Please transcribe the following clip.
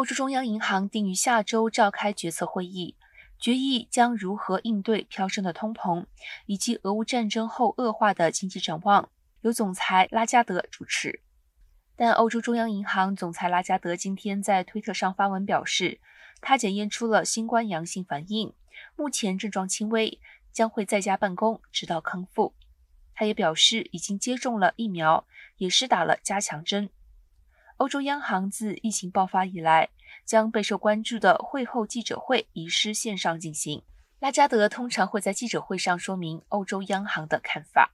欧洲中央银行定于下周召开决策会议，决议将如何应对飙升的通膨以及俄乌战争后恶化的经济展望，由总裁拉加德主持。但欧洲中央银行总裁拉加德今天在推特上发文表示，他检验出了新冠阳性反应，目前症状轻微，将会在家办公直到康复。他也表示已经接种了疫苗，也是打了加强针。欧洲央行自疫情爆发以来，将备受关注的会后记者会移师线上进行。拉加德通常会在记者会上说明欧洲央行的看法。